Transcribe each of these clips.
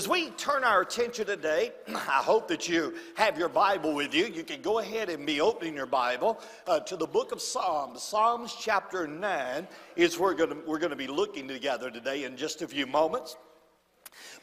as we turn our attention today, I hope that you have your Bible with you. You can go ahead and be opening your Bible uh, to the book of Psalms. Psalms chapter 9 is where we're going, to, we're going to be looking together today in just a few moments.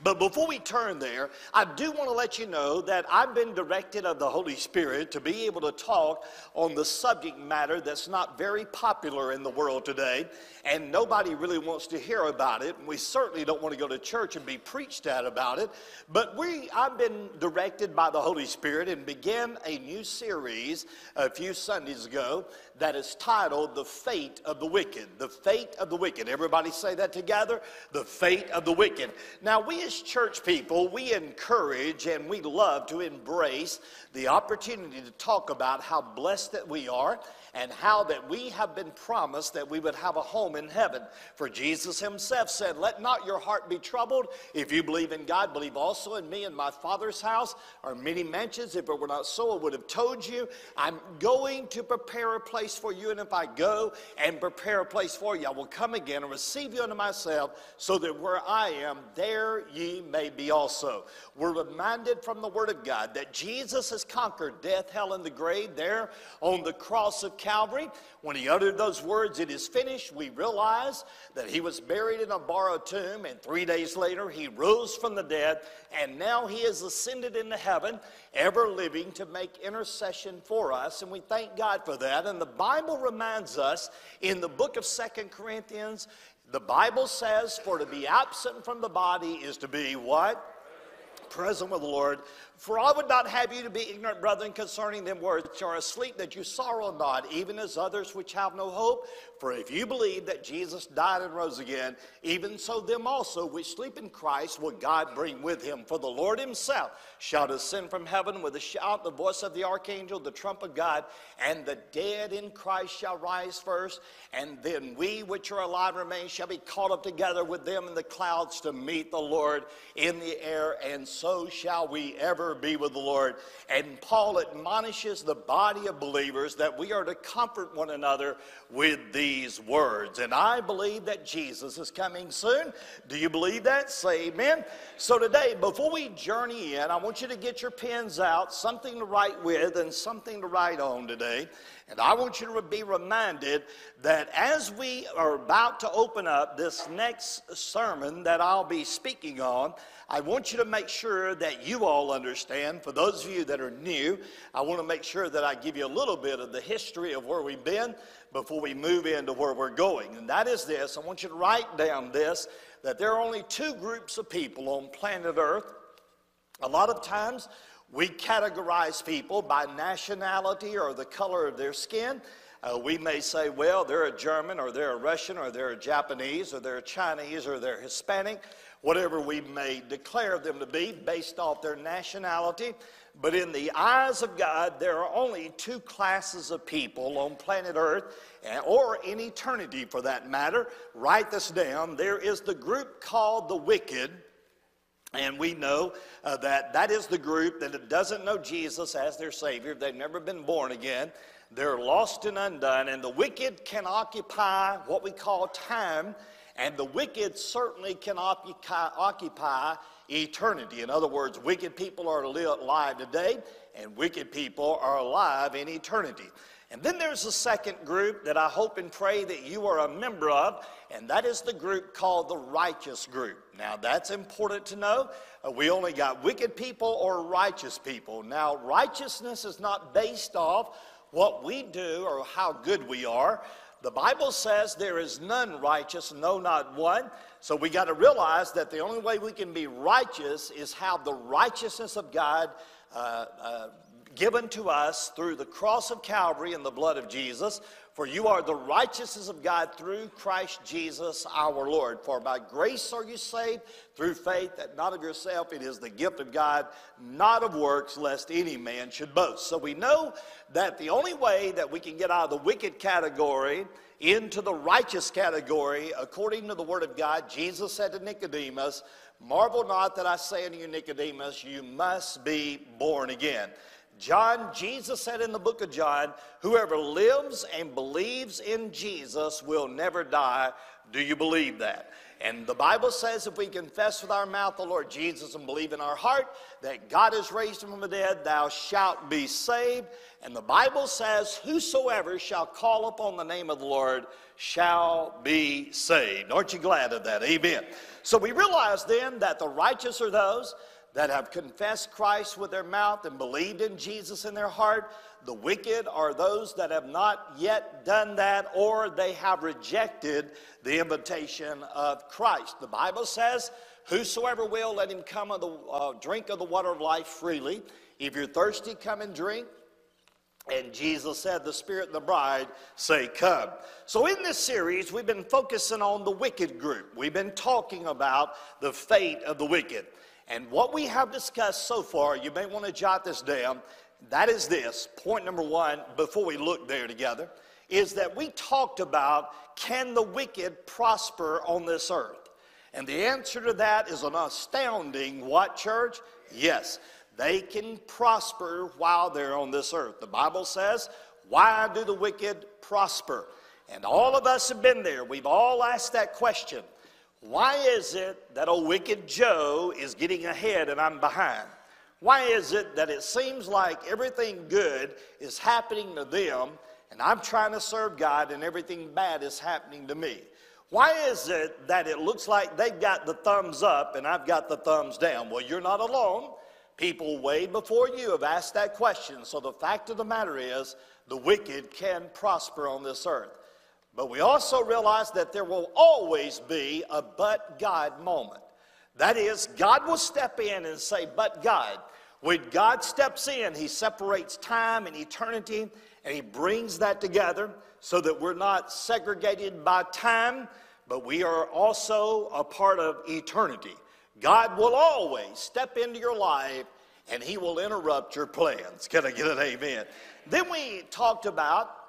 But before we turn there, I do want to let you know that I've been directed of the Holy Spirit to be able to talk on the subject matter that's not very popular in the world today, and nobody really wants to hear about it. We certainly don't want to go to church and be preached at about it. But we, I've been directed by the Holy Spirit and began a new series a few Sundays ago that is titled The Fate of the Wicked. The Fate of the Wicked. Everybody say that together? The Fate of the Wicked. Now, we as church people, we encourage and we love to embrace the opportunity to talk about how blessed that we are and how that we have been promised that we would have a home in heaven. For Jesus himself said, Let not your heart be troubled. If you believe in God, believe also in me. In my Father's house are many mansions. If it were not so, I would have told you. I'm going to prepare a place for you. And if I go and prepare a place for you, I will come again and receive you unto myself, so that where I am, there ye may be also. We're reminded from the Word of God that Jesus has conquered death, hell, and the grave there on the cross of Calvary. When he uttered those words, it is finished, we realize that he was buried in a borrowed tomb, and three days later he rose from the dead, and now he is ascended into heaven, ever living to make intercession for us. And we thank God for that. And the Bible reminds us in the book of Second Corinthians, the Bible says, For to be absent from the body is to be what? Present with the Lord. For I would not have you to be ignorant, brethren, concerning them which are asleep, that you sorrow not, even as others which have no hope. For if you believe that Jesus died and rose again, even so them also which sleep in Christ will God bring with him. For the Lord himself shall descend from heaven with a shout, the voice of the archangel, the trump of God, and the dead in Christ shall rise first, and then we which are alive remain shall be caught up together with them in the clouds to meet the Lord in the air, and so shall we ever be with the Lord. And Paul admonishes the body of believers that we are to comfort one another with these words. And I believe that Jesus is coming soon. Do you believe that? Say amen. So today, before we journey in, I want you to get your pens out, something to write with and something to write on today. And I want you to be reminded that as we are about to open up this next sermon that I'll be speaking on, I want you to make sure that you all understand. For those of you that are new, I want to make sure that I give you a little bit of the history of where we've been before we move into where we're going. And that is this I want you to write down this that there are only two groups of people on planet Earth. A lot of times, we categorize people by nationality or the color of their skin. Uh, we may say, well, they're a German or they're a Russian or they're a Japanese or they're a Chinese or they're Hispanic, whatever we may declare them to be based off their nationality. But in the eyes of God, there are only two classes of people on planet Earth, eh, or in eternity for that matter. Write this down. There is the group called the wicked and we know uh, that that is the group that doesn't know Jesus as their Savior. They've never been born again. They're lost and undone. And the wicked can occupy what we call time, and the wicked certainly can occupy, occupy eternity. In other words, wicked people are alive today, and wicked people are alive in eternity. And then there's a second group that I hope and pray that you are a member of, and that is the group called the righteous group. Now, that's important to know. Uh, we only got wicked people or righteous people. Now, righteousness is not based off what we do or how good we are. The Bible says there is none righteous, no, not one. So we got to realize that the only way we can be righteous is have the righteousness of God uh, uh, given to us through the cross of Calvary and the blood of Jesus. For you are the righteousness of God through Christ Jesus our Lord. For by grace are you saved through faith, that not of yourself, it is the gift of God, not of works, lest any man should boast. So we know that the only way that we can get out of the wicked category into the righteous category, according to the Word of God, Jesus said to Nicodemus, Marvel not that I say unto you, Nicodemus, you must be born again. John, Jesus said in the book of John, whoever lives and believes in Jesus will never die. Do you believe that? And the Bible says if we confess with our mouth the Lord Jesus and believe in our heart that God has raised him from the dead, thou shalt be saved. And the Bible says, Whosoever shall call upon the name of the Lord shall be saved. Aren't you glad of that? Amen. So we realize then that the righteous are those that have confessed Christ with their mouth and believed in Jesus in their heart. The wicked are those that have not yet done that or they have rejected the invitation of Christ. The Bible says, Whosoever will, let him come the uh, drink of the water of life freely. If you're thirsty, come and drink. And Jesus said, The Spirit and the bride say, Come. So, in this series, we've been focusing on the wicked group. We've been talking about the fate of the wicked. And what we have discussed so far, you may want to jot this down. That is this point number one, before we look there together, is that we talked about can the wicked prosper on this earth? And the answer to that is an astounding what, church? Yes, they can prosper while they're on this earth. The Bible says, Why do the wicked prosper? And all of us have been there. We've all asked that question. Why is it that a wicked Joe is getting ahead and I'm behind? Why is it that it seems like everything good is happening to them and I'm trying to serve God and everything bad is happening to me? Why is it that it looks like they've got the thumbs up and I've got the thumbs down? Well, you're not alone. People way before you have asked that question. So the fact of the matter is, the wicked can prosper on this earth. But we also realize that there will always be a but God moment. That is, God will step in and say, but God. When God steps in, He separates time and eternity and He brings that together so that we're not segregated by time, but we are also a part of eternity. God will always step into your life and He will interrupt your plans. Can I get an amen? Then we talked about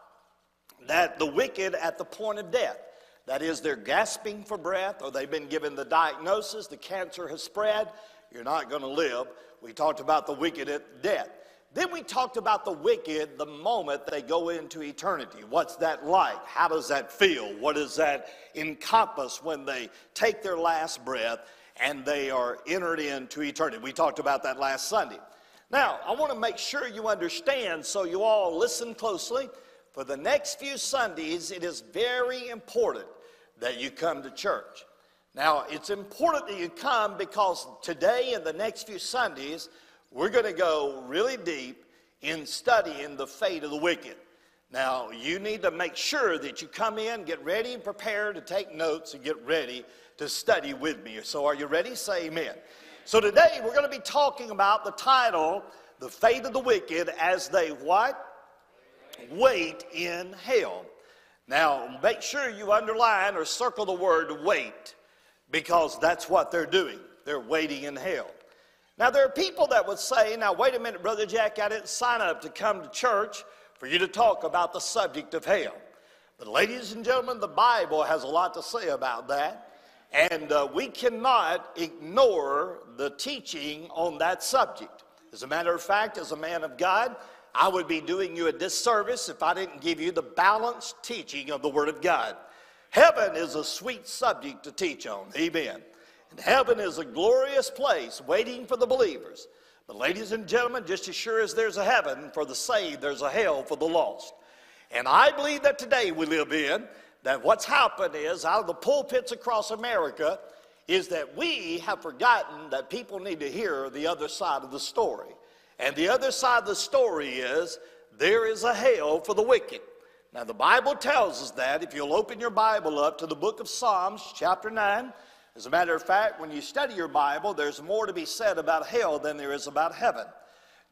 that the wicked at the point of death. That is, they're gasping for breath, or they've been given the diagnosis, the cancer has spread, you're not going to live. We talked about the wicked at death. Then we talked about the wicked the moment they go into eternity. What's that like? How does that feel? What does that encompass when they take their last breath and they are entered into eternity? We talked about that last Sunday. Now, I want to make sure you understand, so you all listen closely for the next few Sundays, it is very important that you come to church. Now, it's important that you come because today and the next few Sundays, we're going to go really deep in studying the fate of the wicked. Now, you need to make sure that you come in, get ready and prepare to take notes and get ready to study with me. So, are you ready? Say amen. So, today we're going to be talking about the title, The Fate of the Wicked, as they what? Wait in hell. Now, make sure you underline or circle the word wait because that's what they're doing. They're waiting in hell. Now, there are people that would say, now, wait a minute, Brother Jack, I didn't sign up to come to church for you to talk about the subject of hell. But, ladies and gentlemen, the Bible has a lot to say about that. And uh, we cannot ignore the teaching on that subject. As a matter of fact, as a man of God, I would be doing you a disservice if I didn't give you the balanced teaching of the Word of God. Heaven is a sweet subject to teach on. Amen. And heaven is a glorious place waiting for the believers. But, ladies and gentlemen, just as sure as there's a heaven for the saved, there's a hell for the lost. And I believe that today we live in, that what's happened is out of the pulpits across America, is that we have forgotten that people need to hear the other side of the story. And the other side of the story is there is a hell for the wicked. Now, the Bible tells us that. If you'll open your Bible up to the book of Psalms, chapter 9, as a matter of fact, when you study your Bible, there's more to be said about hell than there is about heaven.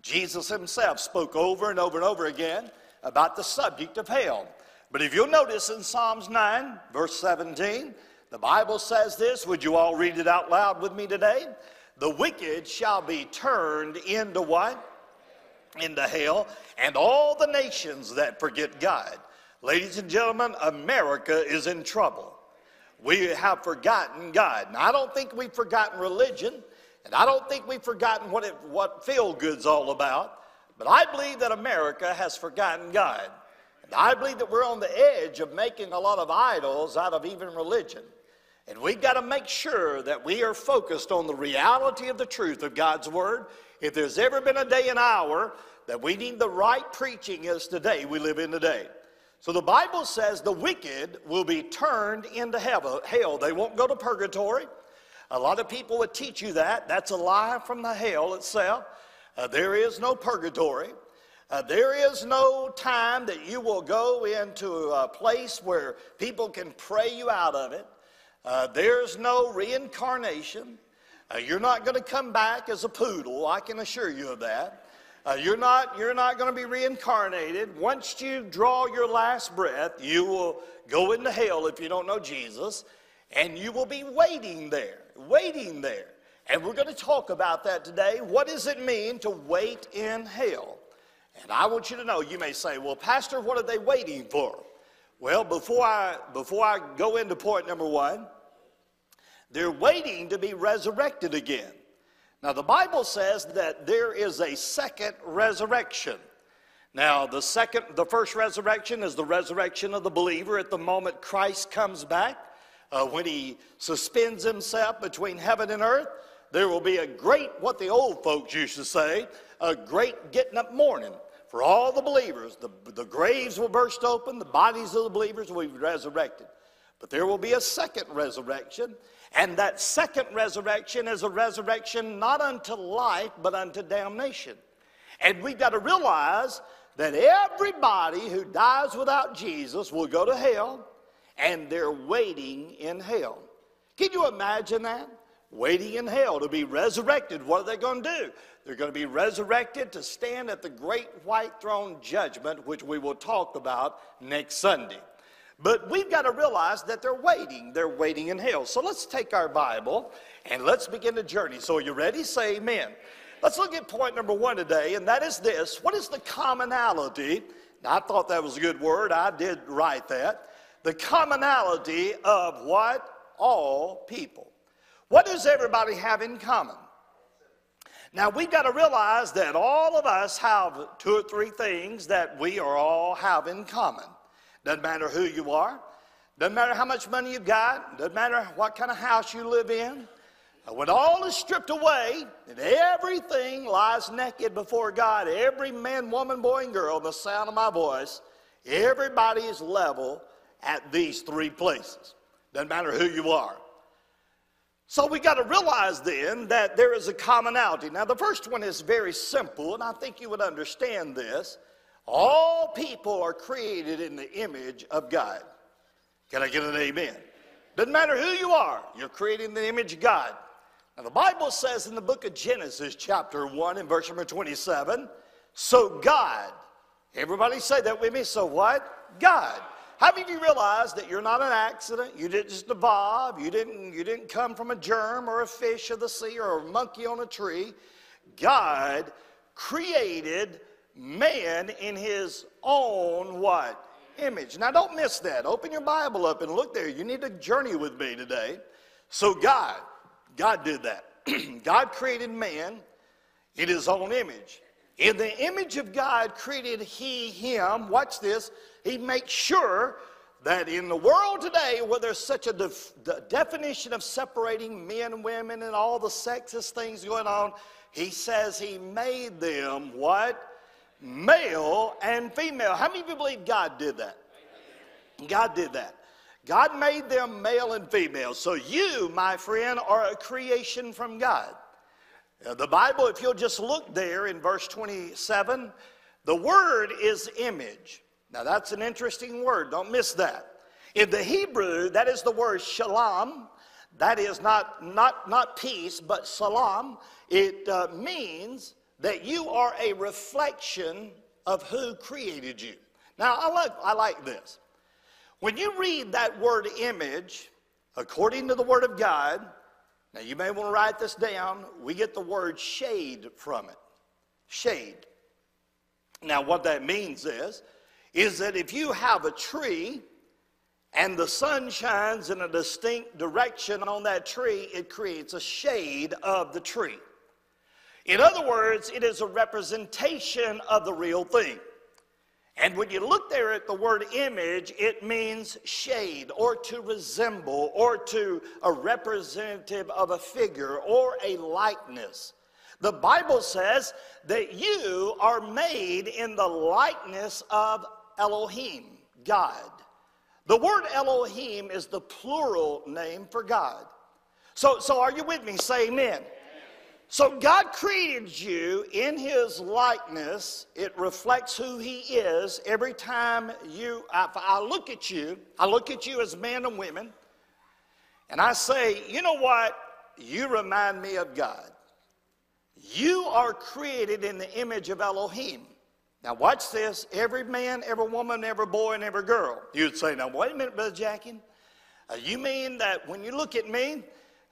Jesus himself spoke over and over and over again about the subject of hell. But if you'll notice in Psalms 9, verse 17, the Bible says this. Would you all read it out loud with me today? The wicked shall be turned into what? Into hell, and all the nations that forget God. Ladies and gentlemen, America is in trouble. We have forgotten God. Now, I don't think we've forgotten religion, and I don't think we've forgotten what, it, what feel good's all about. But I believe that America has forgotten God. And I believe that we're on the edge of making a lot of idols out of even religion. And we've got to make sure that we are focused on the reality of the truth of God's Word. If there's ever been a day and hour that we need the right preaching, is today we live in today. So the Bible says the wicked will be turned into hell. They won't go to purgatory. A lot of people would teach you that. That's a lie from the hell itself. Uh, there is no purgatory. Uh, there is no time that you will go into a place where people can pray you out of it. Uh, there's no reincarnation. Uh, you're not going to come back as a poodle, I can assure you of that. Uh, you're not, you're not going to be reincarnated. Once you draw your last breath, you will go into hell if you don't know Jesus, and you will be waiting there, waiting there. And we're going to talk about that today. What does it mean to wait in hell? And I want you to know, you may say, well, Pastor, what are they waiting for? Well, before I, before I go into point number one, they're waiting to be resurrected again. Now, the Bible says that there is a second resurrection. Now, the second, the first resurrection is the resurrection of the believer at the moment Christ comes back. Uh, when he suspends himself between heaven and earth, there will be a great, what the old folks used to say, a great getting up morning for all the believers. The, the graves will burst open, the bodies of the believers will be resurrected. But there will be a second resurrection, and that second resurrection is a resurrection not unto life, but unto damnation. And we've got to realize that everybody who dies without Jesus will go to hell, and they're waiting in hell. Can you imagine that? Waiting in hell to be resurrected. What are they going to do? They're going to be resurrected to stand at the great white throne judgment, which we will talk about next Sunday. But we've got to realize that they're waiting. They're waiting in hell. So let's take our Bible and let's begin the journey. So, are you ready? Say amen. Let's look at point number one today, and that is this What is the commonality? Now, I thought that was a good word. I did write that. The commonality of what? All people. What does everybody have in common? Now, we've got to realize that all of us have two or three things that we are all have in common. Doesn't matter who you are. Doesn't matter how much money you've got. Doesn't matter what kind of house you live in. Uh, when all is stripped away and everything lies naked before God, every man, woman, boy, and girl, the sound of my voice, everybody is level at these three places. Doesn't matter who you are. So we got to realize then that there is a commonality. Now, the first one is very simple, and I think you would understand this. All people are created in the image of God. Can I get an amen? Doesn't matter who you are, you're created in the image of God. Now, the Bible says in the book of Genesis, chapter 1, and verse number 27, so God, everybody say that with me, so what? God. How many of you realize that you're not an accident? You didn't just evolve. You didn't, you didn't come from a germ or a fish of the sea or a monkey on a tree. God created man in his own what? Image. Now don't miss that. Open your Bible up and look there. You need to journey with me today. So God, God did that. God created man in his own image. In the image of God created he him. Watch this. He makes sure that in the world today, where there's such a def- definition of separating men and women and all the sexist things going on, he says he made them what? Male and female. How many of you believe God did that? God did that. God made them male and female. So you, my friend, are a creation from God. The Bible, if you'll just look there in verse 27, the word is image. Now that's an interesting word. Don't miss that. In the Hebrew, that is the word shalom. That is not, not, not peace, but tselem. It uh, means that you are a reflection of who created you. Now, I like, I like this. When you read that word image, according to the Word of God, now you may want to write this down, we get the word shade from it. Shade. Now, what that means is, is that if you have a tree and the sun shines in a distinct direction on that tree, it creates a shade of the tree. In other words, it is a representation of the real thing. And when you look there at the word image, it means shade or to resemble or to a representative of a figure or a likeness. The Bible says that you are made in the likeness of Elohim, God. The word Elohim is the plural name for God. So, so are you with me? Say amen. So God created you in his likeness. It reflects who he is. Every time you, I, I look at you, I look at you as men and women, and I say, you know what? You remind me of God. You are created in the image of Elohim. Now, watch this. Every man, every woman, every boy, and every girl. You'd say, now, wait a minute, Brother Jackie. Uh, you mean that when you look at me,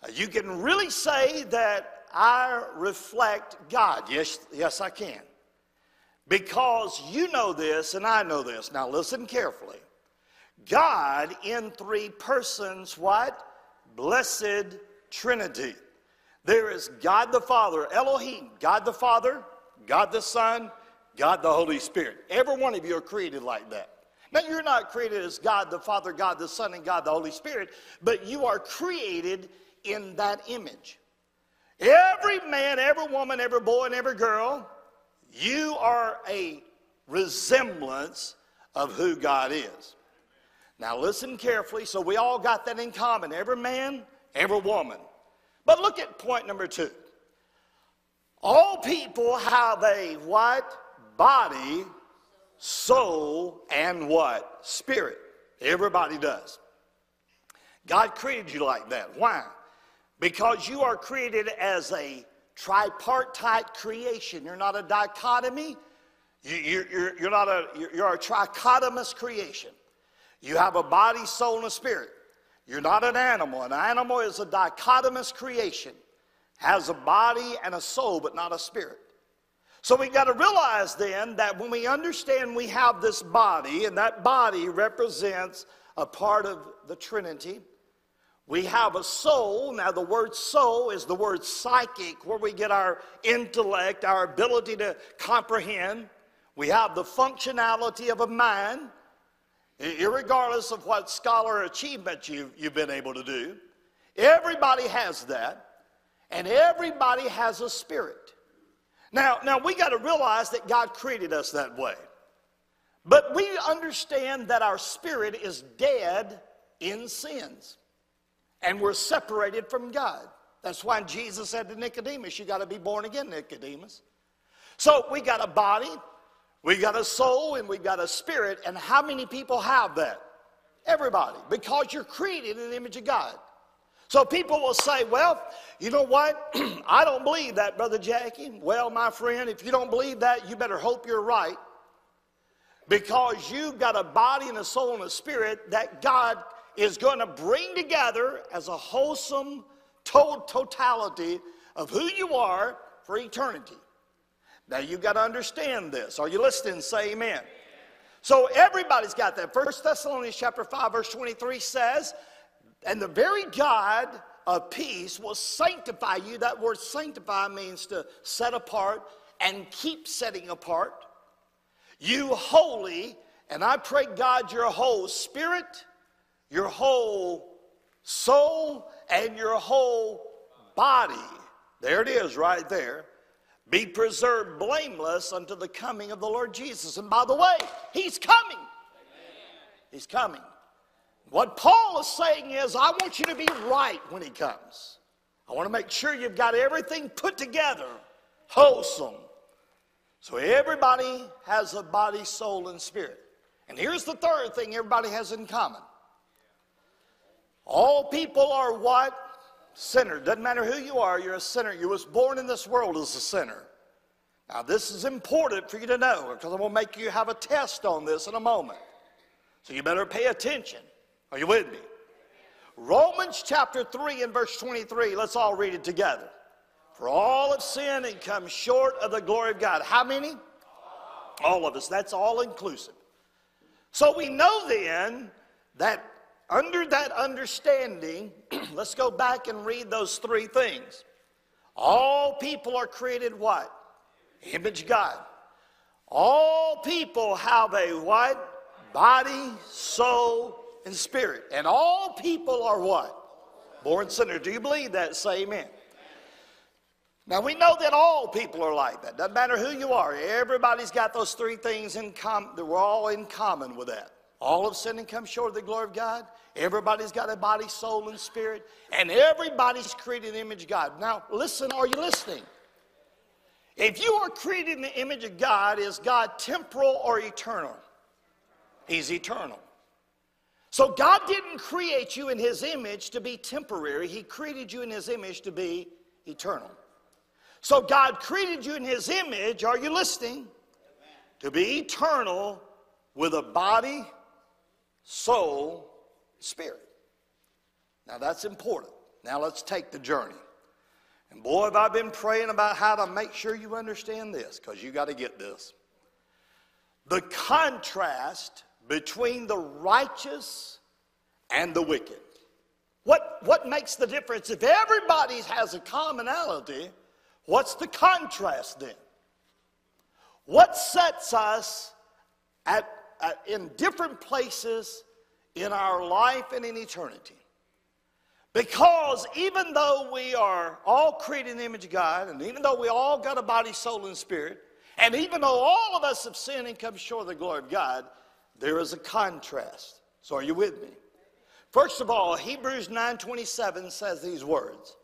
uh, you can really say that I reflect God. Yes, yes, I can. Because you know this and I know this. Now listen carefully. God in three persons, what? Blessed Trinity. There is God the Father, Elohim, God the Father, God the Son, God the Holy Spirit. Every one of you are created like that. Now, you're not created as God the Father, God the Son, and God the Holy Spirit, but you are created in that image. Every man, every woman, every boy, and every girl, you are a resemblance of who God is. Now, listen carefully. So, we all got that in common every man, every woman. But look at point number two. All people have a what? Body, soul, and what? Spirit. Everybody does. God created you like that. Why? Because you are created as a tripartite creation. You're not a dichotomy. You, are you're you're not a, you're a trichotomous creation. You have a body, soul, and a spirit. You're not an animal. An animal is a dichotomous creation, has a body and a soul, but not a spirit. So we got to realize then that when we understand we have this body, and that body represents a part of the Trinity, we have a soul. Now, the word soul is the word psychic, where we get our intellect, our ability to comprehend. We have the functionality of a mind, regardless of what scholar achievement you've, you've been able to do. Everybody has that, and everybody has a spirit. Now, now we got to realize that God created us that way. But we understand that our spirit is dead in sins and we're separated from God. That's why Jesus said to Nicodemus, You got to be born again, Nicodemus. So we got a body, we got a soul, and we got a spirit. And how many people have that? Everybody, because you're created in the image of God. So people will say, Well, you know what? I don't believe that, Brother Jackie. Well, my friend, if you don't believe that, you better hope you're right. Because you've got a body and a soul and a spirit that God is going to bring together as a wholesome total totality of who you are for eternity. Now you've got to understand this. Are you listening? Say amen. So everybody's got that. First Thessalonians chapter 5, verse 23 says, and the very God of peace will sanctify you. That word sanctify means to set apart and keep setting apart. You holy, and I pray God your whole spirit, your whole soul and your whole body. There it is, right there. Be preserved blameless unto the coming of the Lord Jesus. And by the way, He's coming. He's coming. What Paul is saying is, I want you to be right when He comes. I want to make sure you've got everything put together, wholesome. So everybody has a body, soul, and spirit. And here's the third thing everybody has in common all people are what? Sinner. Doesn't matter who you are, you're a sinner. You was born in this world as a sinner. Now, this is important for you to know because I'm going to make you have a test on this in a moment. So you better pay attention. Are you with me? Romans chapter 3 and verse 23. Let's all read it together. For all have sinned and come short of the glory of God. How many? All of us. That's all inclusive. So we know then that under that understanding, let's go back and read those three things. All people are created what? Image God. All people have a what? Body, soul, and spirit. And all people are what? Born sinners. Do you believe that? Say amen. Now we know that all people are like that. Doesn't matter who you are. Everybody's got those three things in common. We're all in common with that. All of sin and come short of the glory of God. Everybody's got a body, soul, and spirit. And everybody's created in the image of God. Now, listen, are you listening? If you are created in the image of God, is God temporal or eternal? He's eternal. So God didn't create you in his image to be temporary. He created you in his image to be eternal. So God created you in his image, are you listening? To be eternal with a body, soul, spirit. Now that's important. Now let's take the journey. And boy, have I been praying about how to make sure you understand this, because you got to get this. The contrast between the righteous and the wicked. What, what makes the difference? If everybody has a commonality, what's the contrast then? What sets us at, at, in different places in our life and in eternity? Because even though we are all created in the image of God, and even though we all got a body, soul, and spirit, and even though all of us have sinned and come short of the glory of God, there is a contrast. So are you with me? First of all, Hebrews 9:27 says these words.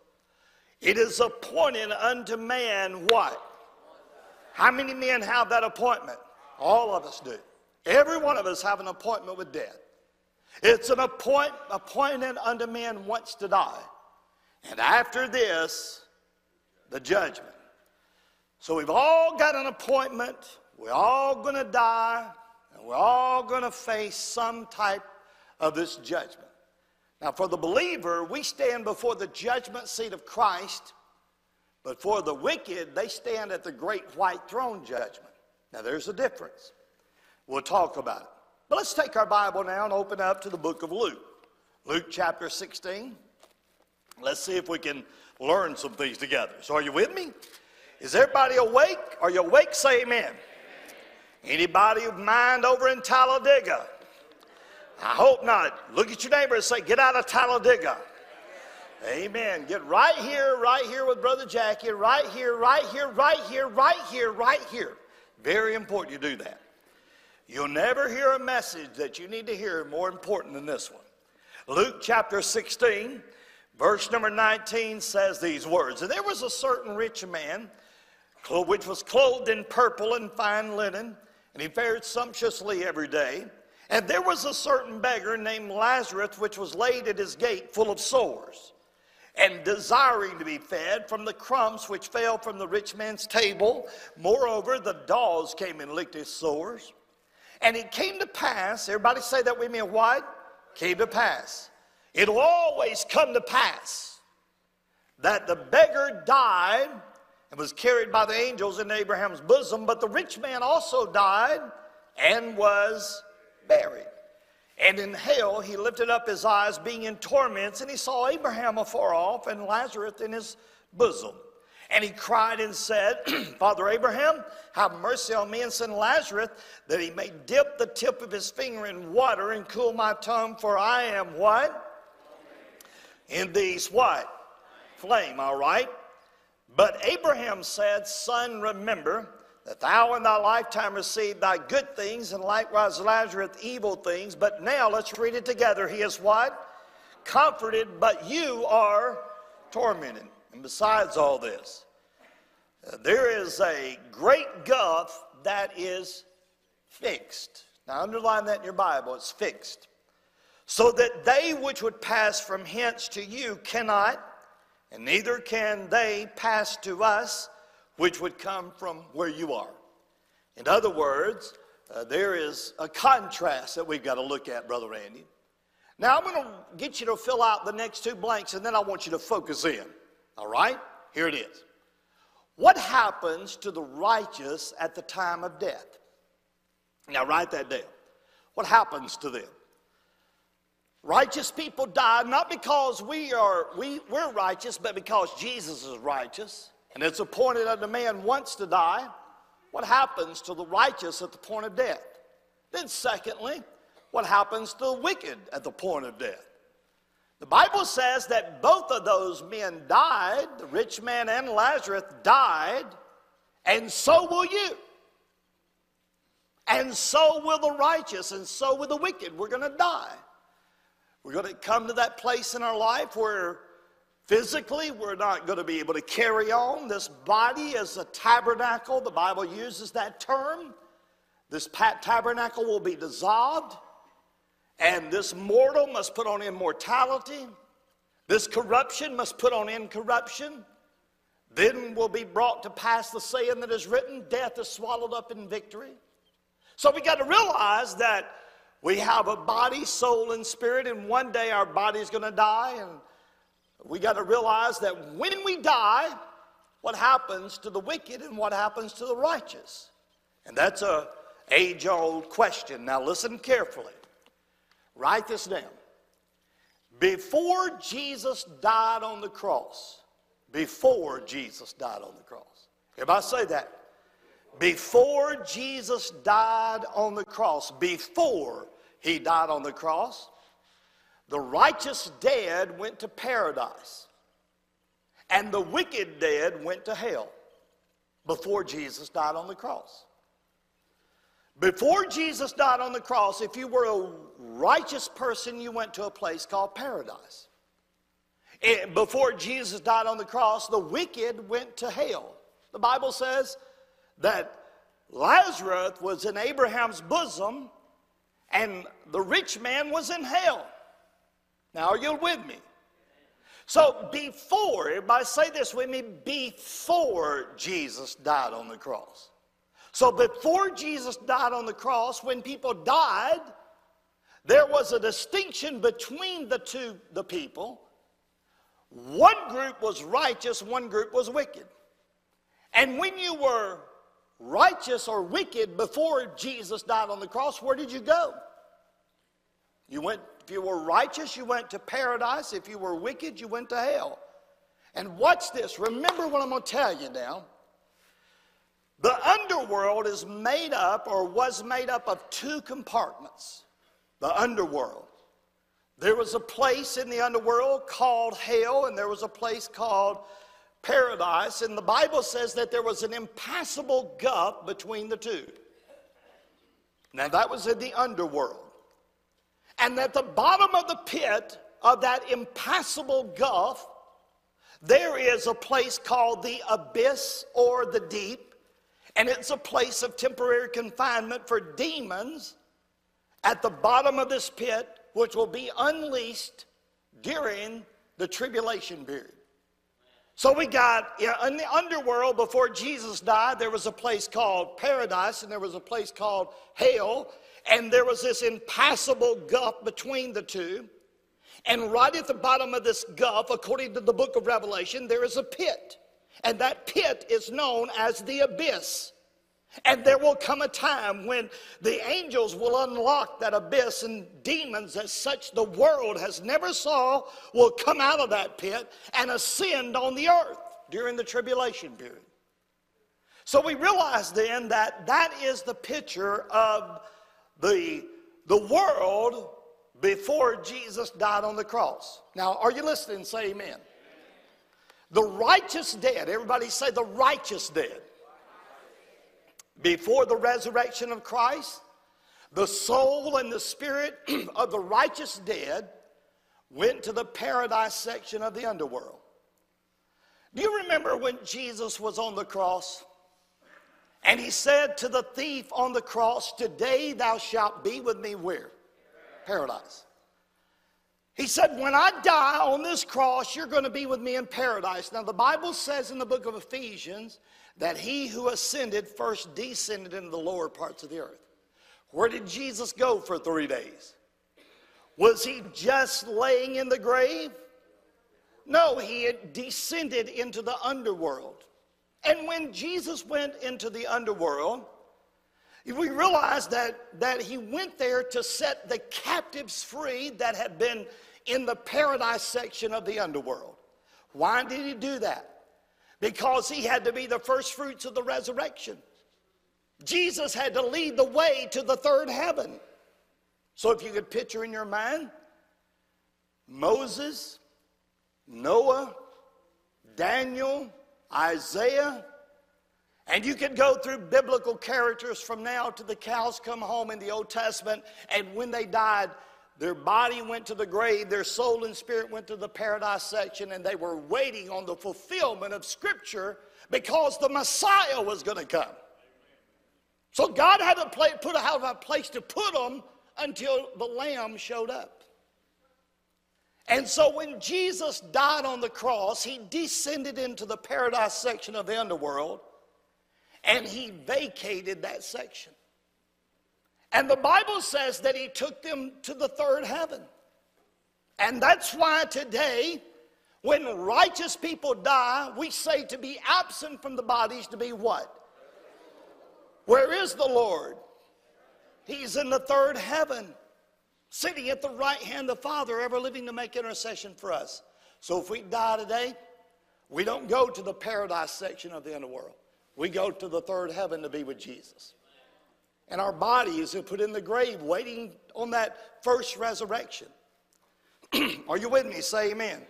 It is appointed unto man what? How many men have that appointment? All of us do. Every one of us have an appointment with death. It's an appoint, appointed unto man once to die. And after this, the judgment. So we've all got an appointment. We're all going to die. And we're all going to face some type of this judgment. Now, for the believer, we stand before the judgment seat of Christ. But for the wicked, they stand at the great white throne judgment. Now, there's a difference. We'll talk about it. But let's take our Bible now and open up to the book of Luke. Luke chapter 16. Let's see if we can learn some things together. So, are you with me? Is everybody awake? Are you awake? Say amen. amen. Anybody of mind over in Talladega? I hope not. Look at your neighbor and say, Get out of Talladega. Amen. Get right here, right here with Brother Jackie, right here, right here, right here, right here, right here. Very important you do that. You'll never hear a message that you need to hear more important than this one. Luke chapter 16, verse number 19 says these words And there was a certain rich man which was clothed in purple and fine linen, and he fared sumptuously every day. And there was a certain beggar named Lazarus, which was laid at his gate full of sores, and desiring to be fed from the crumbs which fell from the rich man's table. Moreover, the dogs came and licked his sores. And it came to pass, everybody say that with me, what? Came to pass. It'll always come to pass that the beggar died and was carried by the angels in Abraham's bosom, but the rich man also died and was buried. And in hell he lifted up his eyes, being in torments, and he saw Abraham afar off and Lazarus in his bosom. And he cried and said, Father Abraham, have mercy on me and send Lazarus that he may dip the tip of his finger in water and cool my tongue, for I am what? In these what? Flame, all right? But Abraham said, Son, remember that thou in thy lifetime received thy good things, and likewise Lazarus evil things. But now let's read it together. He is what? Comforted, but you are tormented. And besides all this, uh, there is a great gulf that is fixed. Now, underline that in your Bible, it's fixed. So that they which would pass from hence to you cannot, and neither can they pass to us which would come from where you are. In other words, uh, there is a contrast that we've got to look at, Brother Randy. Now, I'm going to get you to fill out the next two blanks, and then I want you to focus in. All right? Here it is. What happens to the righteous at the time of death? Now, write that down. What happens to them? Righteous people die not because we are we, we're righteous, but because Jesus is righteous. And it's appointed unto man once to die. What happens to the righteous at the point of death? Then, secondly, what happens to the wicked at the point of death? The Bible says that both of those men died, the rich man and Lazarus died, and so will you. And so will the righteous, and so will the wicked. We're going to die. We're going to come to that place in our life where physically we're not going to be able to carry on. This body is a tabernacle. The Bible uses that term. This tabernacle will be dissolved, and this mortal must put on immortality. This corruption must put on incorruption. Then will be brought to pass the saying that is written death is swallowed up in victory. So we got to realize that we have a body, soul, and spirit, and one day our body's going to die. And we got to realize that when we die, what happens to the wicked and what happens to the righteous? And that's a age old question. Now listen carefully. Write this down. Before Jesus died on the cross, before Jesus died on the cross. Everybody say that. Before Jesus died on the cross, before he died on the cross, the righteous dead went to paradise, and the wicked dead went to hell before Jesus died on the cross. Before Jesus died on the cross, if you were a righteous person, you went to a place called paradise. Before Jesus died on the cross, the wicked went to hell. The Bible says that Lazarus was in Abraham's bosom and the rich man was in hell. Now, are you with me? So, before, everybody say this with me, before Jesus died on the cross. So before Jesus died on the cross, when people died, there was a distinction between the two, the people. One group was righteous, one group was wicked. And when you were righteous or wicked before Jesus died on the cross, where did you go? You went, if you were righteous, you went to paradise. If you were wicked, you went to hell. And watch this. Remember what I'm going to tell you now. The underworld is made up or was made up of two compartments. The underworld. There was a place in the underworld called hell, and there was a place called paradise. And the Bible says that there was an impassable gulf between the two. Now, that was in the underworld. And at the bottom of the pit of that impassable gulf, there is a place called the abyss or the deep and it's a place of temporary confinement for demons at the bottom of this pit, which will be unleashed during the tribulation period. So we got in the underworld before Jesus died, there was a place called paradise and there was a place called hell, and there was this impassable gulf between the two. And right at the bottom of this gulf, according to the book of Revelation, there is a pit. And that pit is known as the abyss. And there will come a time when the angels will unlock that abyss and demons as such the world has never saw will come out of that pit and ascend on the earth during the tribulation period. So we realize then that that is the picture of the, the world before Jesus died on the cross. Now, are you listening? Say amen. The righteous dead, everybody say the righteous dead. Before the resurrection of Christ, the soul and the spirit of the righteous dead went to the paradise section of the underworld. Do you remember when Jesus was on the cross? And he said to the thief on the cross, Today thou shalt be with me where? Paradise. He said, When I die on this cross, you're going to be with me in paradise. Now, the Bible says in the book of Ephesians that he who ascended first descended into the lower parts of the earth. Where did Jesus go for three days? Was he just laying in the grave? No, he had descended into the underworld. And when Jesus went into the underworld, We realize that, that he went there to set the captives free that had been in the paradise section of the underworld. Why did he do that? Because he had to be the first fruits of the resurrection. Jesus had to lead the way to the third heaven. So if you could picture in your mind Moses, Noah, Daniel, Isaiah, and you could go through biblical characters from now to the cows come home in the Old Testament, and when they died, their body went to the grave, their soul and spirit went to the paradise section, and they were waiting on the fulfillment of Scripture because the Messiah was going to come. So God had to put out a place to put them until the Lamb showed up. And so when Jesus died on the cross, he descended into the paradise section of the underworld and he vacated that section. And the Bible says that he took them to the third heaven. And that's why today, when righteous people die, we say to be absent from the bodies to be what? Where is the Lord? He's in the third heaven, sitting at the right hand of the Father, ever living to make intercession for us. So if we die today, we don't go to the paradise section of the underworld. We go to the third heaven to be with Jesus. And our bodies are put in the grave waiting on that first resurrection. are you with me? Say amen.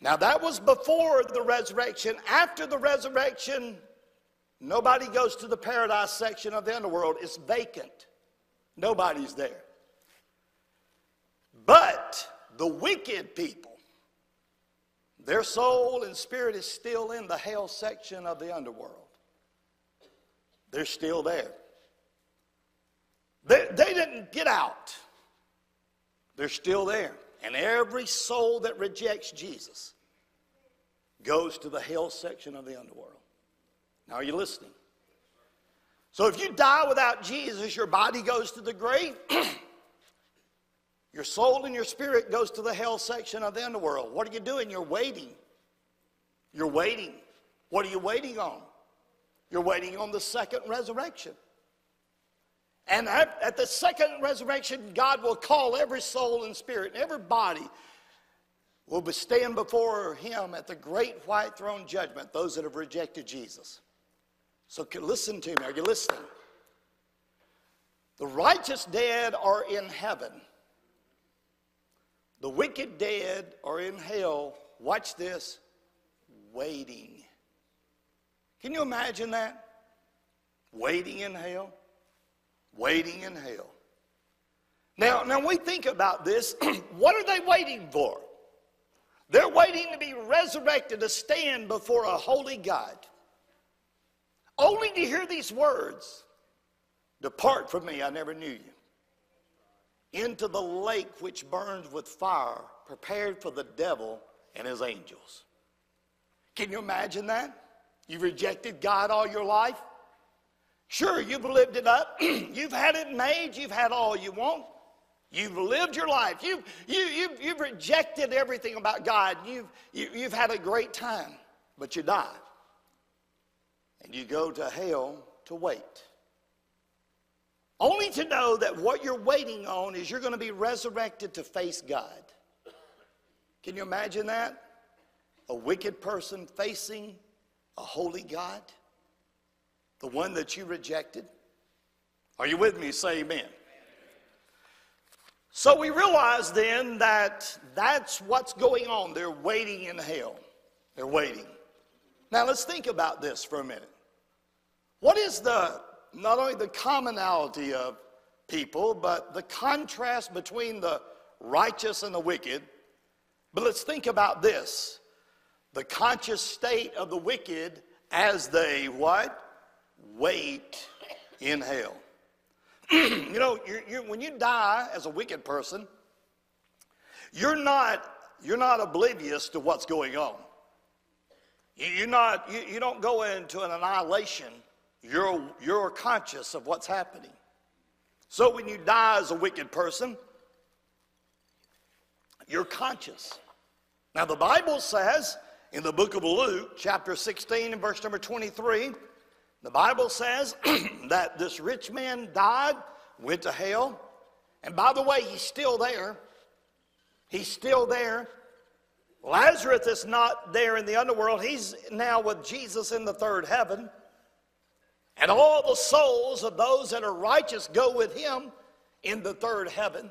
Now, that was before the resurrection. After the resurrection, nobody goes to the paradise section of the underworld. It's vacant, nobody's there. But the wicked people, their soul and spirit is still in the hell section of the underworld. They're still there. They, they didn't get out, they're still there. And every soul that rejects Jesus goes to the hell section of the underworld. Now, are you listening? So, if you die without Jesus, your body goes to the grave. your soul and your spirit goes to the hell section of the underworld. What are you doing? You're waiting. You're waiting. What are you waiting on? You're waiting on the second resurrection. And at, at, the second resurrection, God will call every soul and spirit, and every body will be stand before Him at the great white throne judgment, those that have rejected Jesus. So listen to me. Are you listening? The righteous dead are in heaven. The wicked dead are in hell. Watch this, waiting. Can you imagine that? Waiting in hell? Waiting in hell. Now, now we think about this. what are they waiting for? They're waiting to be resurrected to stand before a holy God. Only to hear these words Depart from me, I never knew you. Into the lake which burns with fire, prepared for the devil and his angels. Can you imagine that? You've rejected God all your life? Sure, you've lived it up. you've had it made. You've had all you want. You've lived your life. You've, you, you've, you've rejected everything about God. You've, you, you've had a great time, but you die. And you go to hell to wait. Only to know that what you're waiting on is you're going to be resurrected to face God. Can you imagine that? A wicked person facing a holy God? The one that you rejected? Are you with me? Say amen. So we realize then that that's what's going on. They're waiting in hell. They're waiting. Now let's think about this for a minute. What is the not only the commonality of people, but the contrast between the righteous and the wicked? But let's think about this the conscious state of the wicked as they what? Wait in hell. you know, you're, you're, when you die as a wicked person, you're not, you're not oblivious to what's going on. You, are not, you, you don't go into an annihilation. You're, you're conscious of what's happening. So when you die as a wicked person, you're conscious. Now, the Bible says in the book of Luke, chapter 16, and verse number 23, The Bible says that this rich man died, went to hell, and by the way, he's still there. He's still there. Lazarus is not there in the underworld. He's now with Jesus in the third heaven. And all the souls of those that are righteous go with him in the third heaven.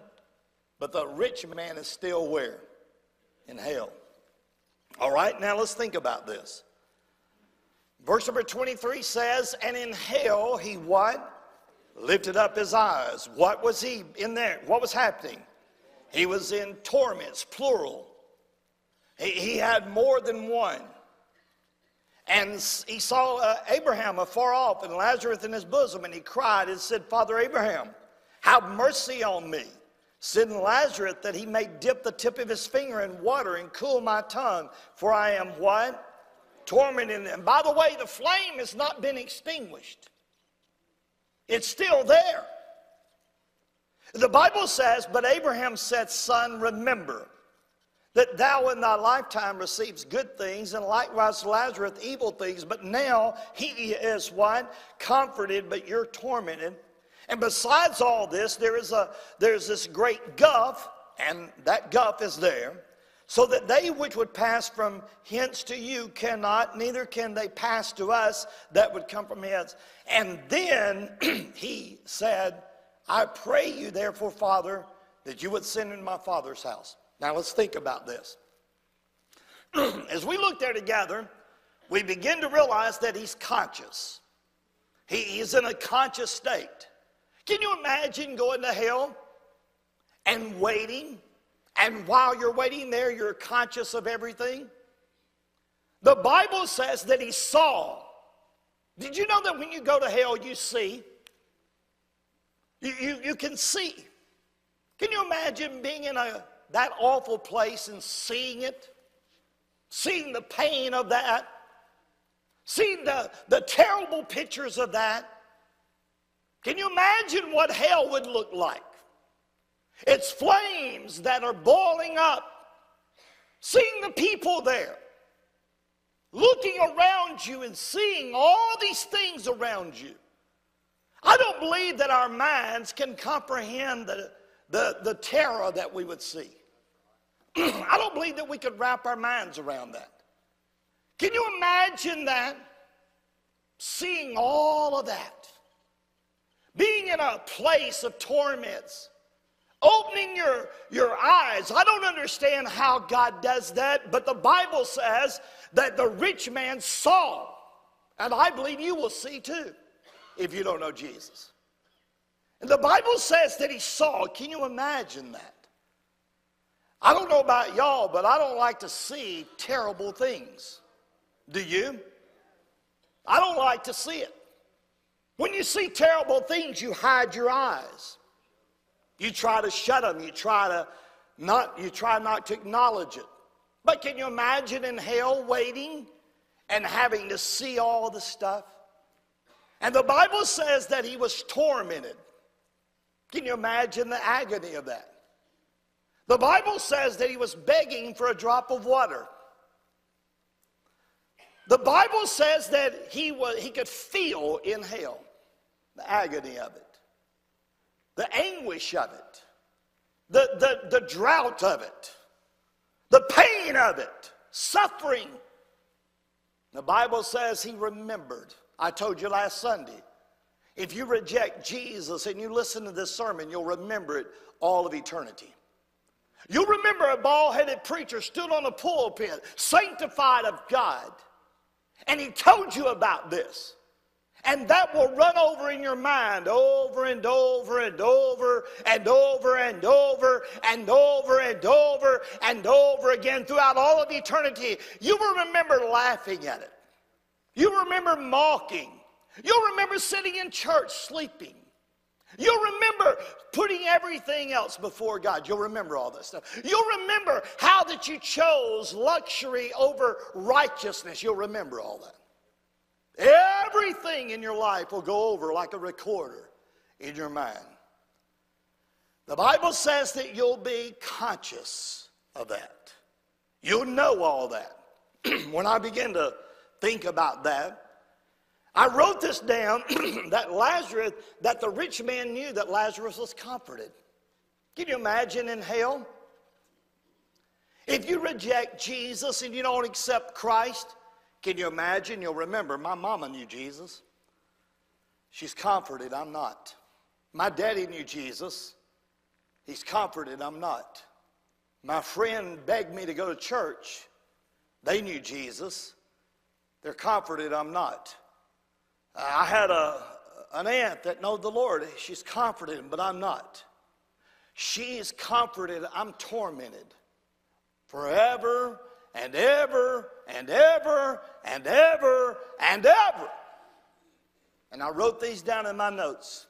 But the rich man is still where? In hell. All right, now let's think about this. Verse number 23 says, And in hell he what? Lifted up his eyes. What was he in there? What was happening? He was in torments, plural. He, he had more than one. And he saw uh, Abraham afar off and Lazarus in his bosom, and he cried and said, Father Abraham, have mercy on me. Send Lazarus that he may dip the tip of his finger in water and cool my tongue, for I am what? Tormented. And by the way, the flame has not been extinguished, it's still there. The Bible says, But Abraham said, Son, remember that thou in thy lifetime receives good things, and likewise Lazarus evil things, but now he is what? Comforted, but you're tormented. And besides all this, there is a there's this great gulf, and that gulf is there, so that they which would pass from hence to you cannot, neither can they pass to us that would come from hence. And then he said, I pray you, therefore, Father, that you would send in my father's house. Now let's think about this. As we look there together, we begin to realize that he's conscious. He is in a conscious state. Can you imagine going to hell and waiting? And while you're waiting there, you're conscious of everything? The Bible says that he saw. Did you know that when you go to hell, you see? You, you, you can see. Can you imagine being in a that awful place and seeing it, seeing the pain of that, seeing the, the terrible pictures of that. Can you imagine what hell would look like? It's flames that are boiling up, seeing the people there, looking around you and seeing all these things around you. I don't believe that our minds can comprehend the, the, the terror that we would see. I don't believe that we could wrap our minds around that. Can you imagine that? Seeing all of that. Being in a place of torments. Opening your, your eyes. I don't understand how God does that, but the Bible says that the rich man saw. And I believe you will see too if you don't know Jesus. And the Bible says that he saw. Can you imagine that? I don't know about y'all, but I don't like to see terrible things. Do you? I don't like to see it. When you see terrible things, you hide your eyes. You try to shut them. You try to not, you try not to acknowledge it. But can you imagine in hell waiting and having to see all the stuff? And the Bible says that he was tormented. Can you imagine the agony of that? The Bible says that he was begging for a drop of water. The Bible says that he, was, he could feel in hell the agony of it, the anguish of it, the, the, the drought of it, the pain of it, suffering. The Bible says he remembered. I told you last Sunday. If you reject Jesus and you listen to this sermon, you'll remember it all of eternity. You'll remember a bald headed preacher stood on a pulpit, sanctified of God, and he told you about this. And that will run over in your mind over and over and over and over and over and over and over and over again throughout all of eternity. You will remember laughing at it. You remember mocking. You'll remember sitting in church sleeping. You'll remember putting everything else before God. You'll remember all this stuff. You'll remember how that you chose luxury over righteousness. You'll remember all that. Everything in your life will go over like a recorder in your mind. The Bible says that you'll be conscious of that. You'll know all that. when I begin to think about that, I wrote this down that Lazarus, that the rich man knew that Lazarus was comforted. Can you imagine in hell? If you reject Jesus and you don't accept Christ, can you imagine? You'll remember my mama knew Jesus. She's comforted, I'm not. My daddy knew Jesus. He's comforted, I'm not. My friend begged me to go to church. They knew Jesus. They're comforted, I'm not. I had a, an aunt that knowed the Lord. She's comforted, but I'm not. She's comforted, I'm tormented forever and ever and ever and ever and ever. And I wrote these down in my notes.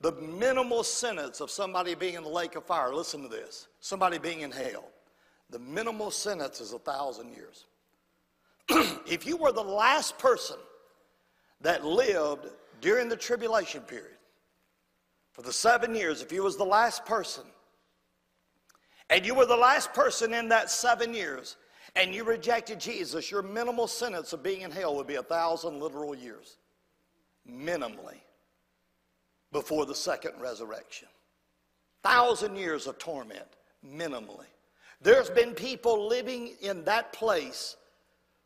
The minimal sentence of somebody being in the lake of fire, listen to this somebody being in hell. The minimal sentence is a thousand years. if you were the last person that lived during the tribulation period, for the seven years, if you was the last person, and you were the last person in that seven years, and you rejected Jesus, your minimal sentence of being in hell would be a thousand literal years. Minimally. Before the second resurrection. Thousand years of torment. Minimally. There's been people living in that place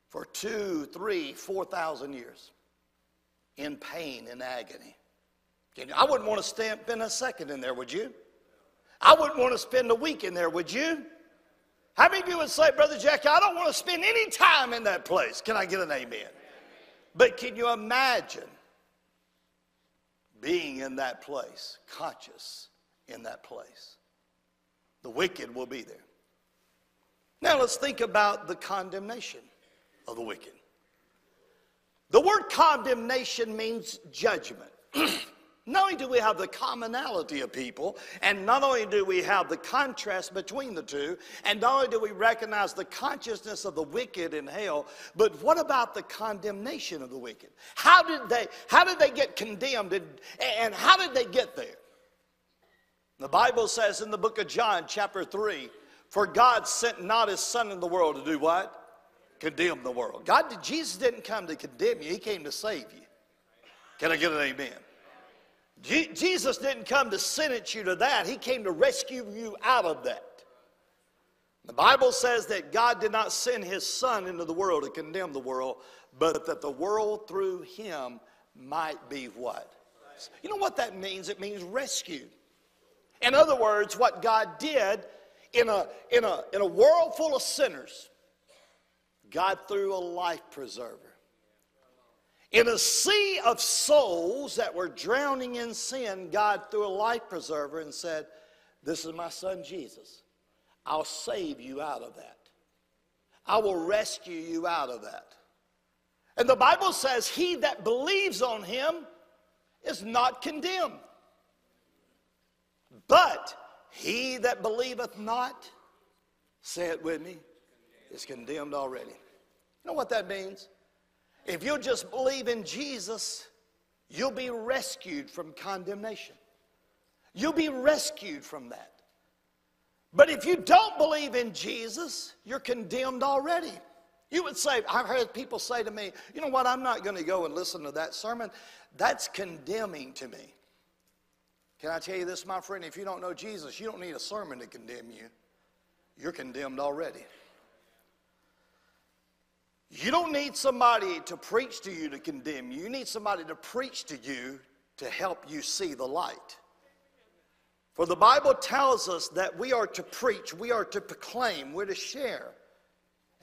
for two, three, four thousand years in pain and agony. I wouldn't want to spend a second in there, would you? I wouldn't want to spend a week in there, would you? How many of you would say, Brother Jackie, I don't want to spend any time in that place? Can I get an amen? But can you imagine being in that place, conscious in that place? The wicked will be there. Now let's think about the condemnation of the wicked. The word condemnation means judgment. Not only do we have the commonality of people, and not only do we have the contrast between the two, and not only do we recognize the consciousness of the wicked in hell, but what about the condemnation of the wicked? How did they, how did they get condemned, and, and how did they get there? The Bible says in the book of John, chapter 3, for God sent not his Son in the world to do what? Condemn the world. God, Jesus didn't come to condemn you, he came to save you. Can I get an amen? Jesus didn't come to sentence you to that, He came to rescue you out of that. The Bible says that God did not send His Son into the world to condemn the world, but that the world through Him might be what? You know what that means? It means rescued. In other words, what God did in a, in a, in a world full of sinners, God threw a life preserver in a sea of souls that were drowning in sin, God threw a life preserver and said, This is my son Jesus. I'll save you out of that. I will rescue you out of that. And the Bible says, He that believes on him is not condemned. But he that believeth not, say it with me, is condemned already. You know what that means? If you'll just believe in Jesus, you'll be rescued from condemnation. You'll be rescued from that. But if you don't believe in Jesus, you're condemned already. You would say, I've heard people say to me, you know what, I'm not going to go and listen to that sermon. That's condemning to me. Can I tell you this, my friend? If you don't know Jesus, you don't need a sermon to condemn you. You're condemned already. You don't need somebody to preach to you to condemn you. You need somebody to preach to you to help you see the light. For the Bible tells us that we are to preach, we are to proclaim, we're to share,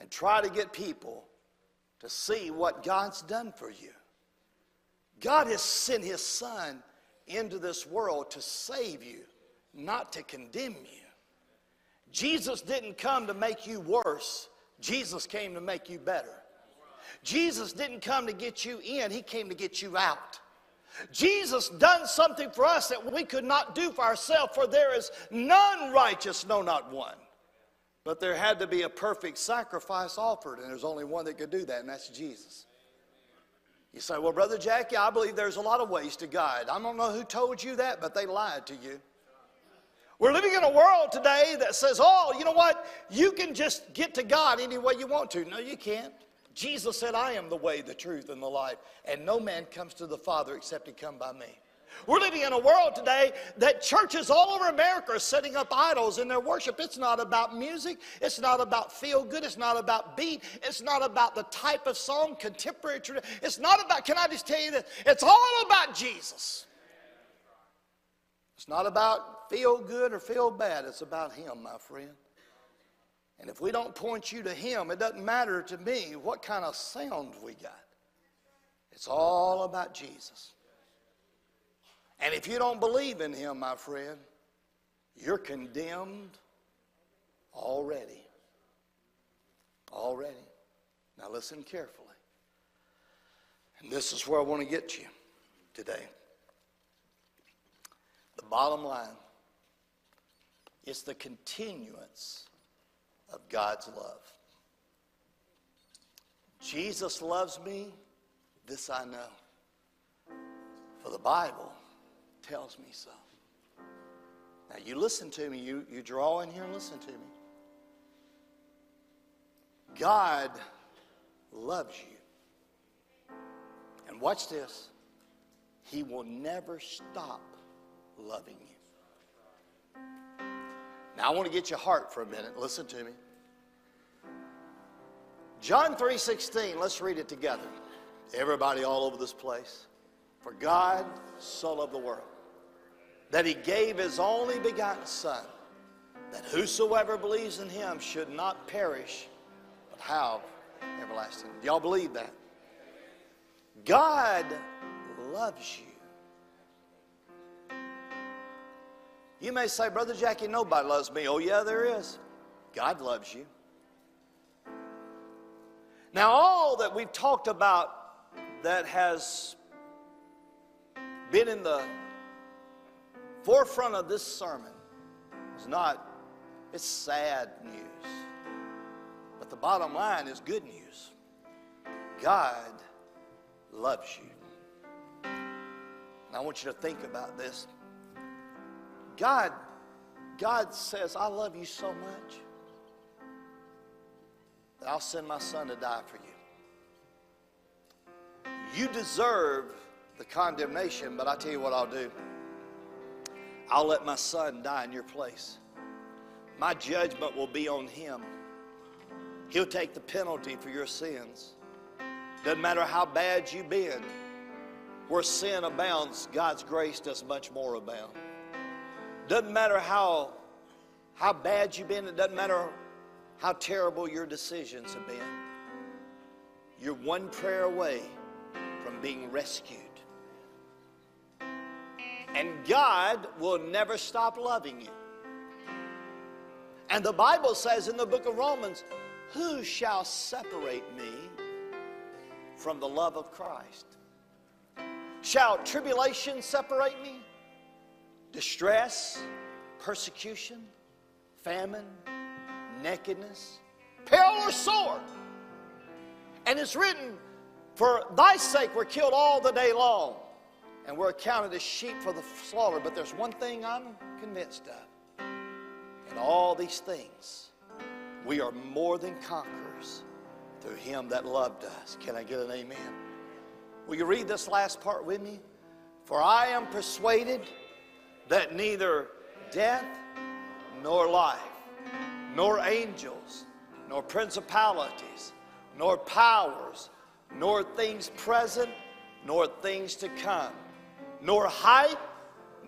and try to get people to see what God's done for you. God has sent His Son into this world to save you, not to condemn you. Jesus didn't come to make you worse, Jesus came to make you better. Jesus didn't come to get you in, He came to get you out. Jesus done something for us that we could not do for ourselves, for there is none righteous, no, not one. But there had to be a perfect sacrifice offered, and there's only one that could do that, and that's Jesus. You say, Well, Brother Jackie, I believe there's a lot of ways to God. I don't know who told you that, but they lied to you. We're living in a world today that says, Oh, you know what? You can just get to God any way you want to. No, you can't. Jesus said, I am the way, the truth, and the life, and no man comes to the Father except he come by me. We're living in a world today that churches all over America are setting up idols in their worship. It's not about music. It's not about feel good. It's not about beat. It's not about the type of song, contemporary. It's not about, can I just tell you this? It's all about Jesus. It's not about feel good or feel bad. It's about Him, my friend. And if we don't point you to Him, it doesn't matter to me what kind of sound we got. It's all about Jesus. And if you don't believe in Him, my friend, you're condemned already. Already. Now listen carefully. And this is where I want to get you today. Bottom line is the continuance of God's love. Jesus loves me, this I know. For the Bible tells me so. Now, you listen to me. You, you draw in here and listen to me. God loves you. And watch this. He will never stop loving you. Now I want to get your heart for a minute. Listen to me. John 3:16, let's read it together. Everybody all over this place. For God so loved the world that he gave his only begotten Son, that whosoever believes in him should not perish, but have everlasting. Do y'all believe that? God loves you. You may say, Brother Jackie, nobody loves me. Oh, yeah, there is. God loves you. Now, all that we've talked about that has been in the forefront of this sermon is not, it's sad news. But the bottom line is good news. God loves you. And I want you to think about this. God, God says, I love you so much that I'll send my son to die for you. You deserve the condemnation, but I tell you what I'll do. I'll let my son die in your place. My judgment will be on him. He'll take the penalty for your sins. Doesn't matter how bad you've been, where sin abounds, God's grace does much more abound. Doesn't matter how, how bad you've been, it doesn't matter how terrible your decisions have been. You're one prayer away from being rescued. And God will never stop loving you. And the Bible says in the book of Romans, Who shall separate me from the love of Christ? Shall tribulation separate me? Distress, persecution, famine, nakedness, peril, or sword? And it's written, For thy sake we're killed all the day long and we're accounted as sheep for the slaughter. But there's one thing I'm convinced of. In all these things, we are more than conquerors through him that loved us. Can I get an amen? Will you read this last part with me? For I am persuaded that neither death nor life, nor angels, nor principalities, nor powers, nor things present, nor things to come nor height,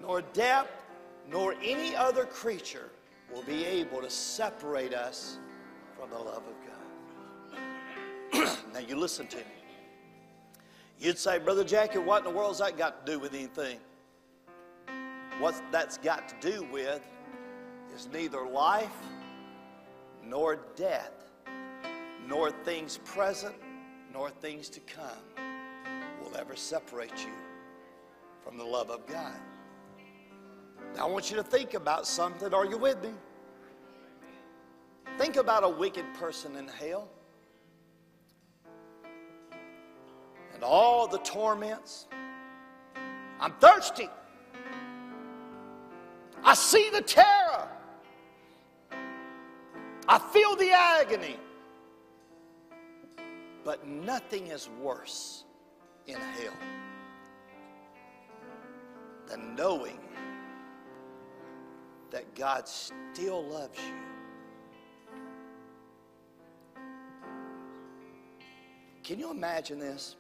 nor depth, nor any other creature will be able to separate us from the love of God. now, you listen to me. You'd say, Brother Jackie, what in the world's that got to do with anything? What that's got to do with is neither life nor death, nor things present nor things to come will ever separate you from the love of God. Now, I want you to think about something. Are you with me? Think about a wicked person in hell and all the torments. I'm thirsty. I see the terror. I feel the agony. But nothing is worse in hell than knowing that God still loves you. Can you imagine this?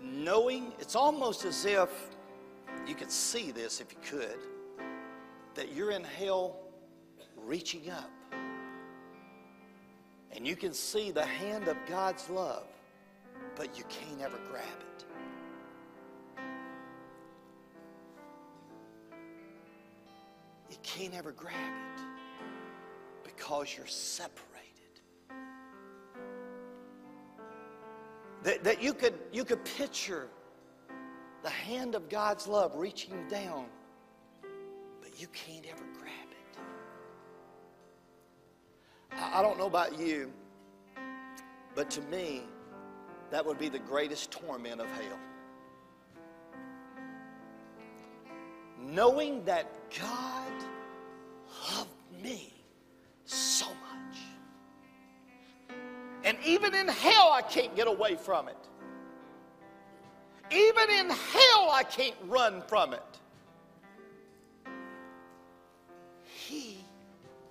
Knowing, it's almost as if you could see this if you could, that you're in hell reaching up. And you can see the hand of God's love, but you can't ever grab it. You can't ever grab it because you're separated. That, that you, could, you could picture the hand of God's love reaching down, but you can't ever grab it. I, don't know about you, but to me, that would be the greatest torment of hell. Knowing that God loved me so much. And even in hell, I can't get away from it. Even in hell, I can't run from it. He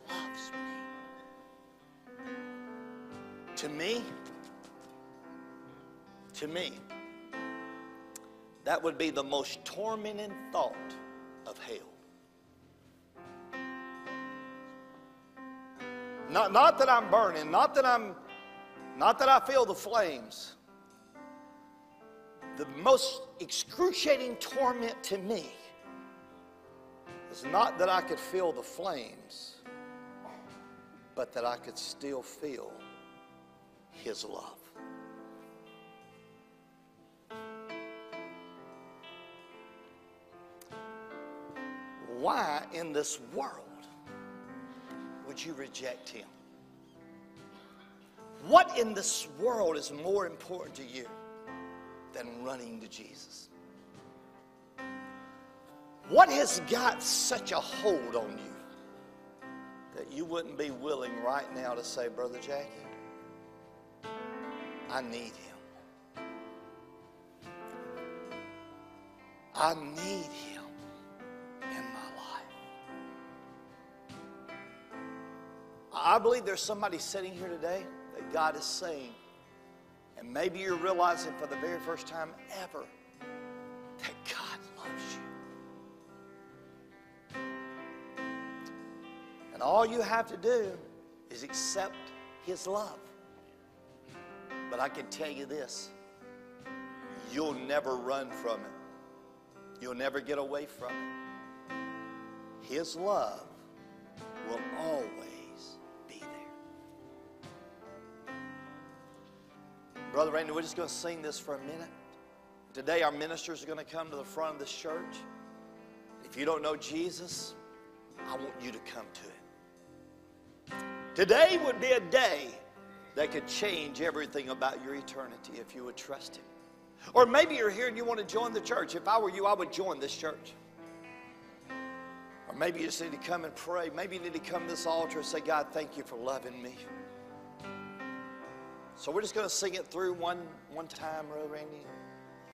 loves me. To me, to me, that would be the most tormenting thought of hell. Not, not that I'm burning, not that I'm not that I feel the flames. The most excruciating torment to me is not that I could feel the flames, but that I could still feel His love. Why in this world would you reject Him? What in this world is more important to you than running to Jesus? What has got such a hold on you that you wouldn't be willing right now to say, Brother Jackie, I need him. I need him in my life. I believe there's somebody sitting here today that God is saying, and maybe you're realizing for the very first time ever that God loves you. And all you have to do is accept His love. But I can tell you this you'll never run from it, you'll never get away from it. His love will always Brother Randy, we're just going to sing this for a minute. Today, our ministers are going to come to the front of this church. If you don't know Jesus, I want you to come to Him. Today would be a day that could change everything about your eternity if you would trust Him. Or maybe you're here and you want to join the church. If I were you, I would join this church. Or maybe you just need to come and pray. Maybe you need to come to this altar and say, God, thank you for loving me. So we're just going to sing it through one, one time, Randy.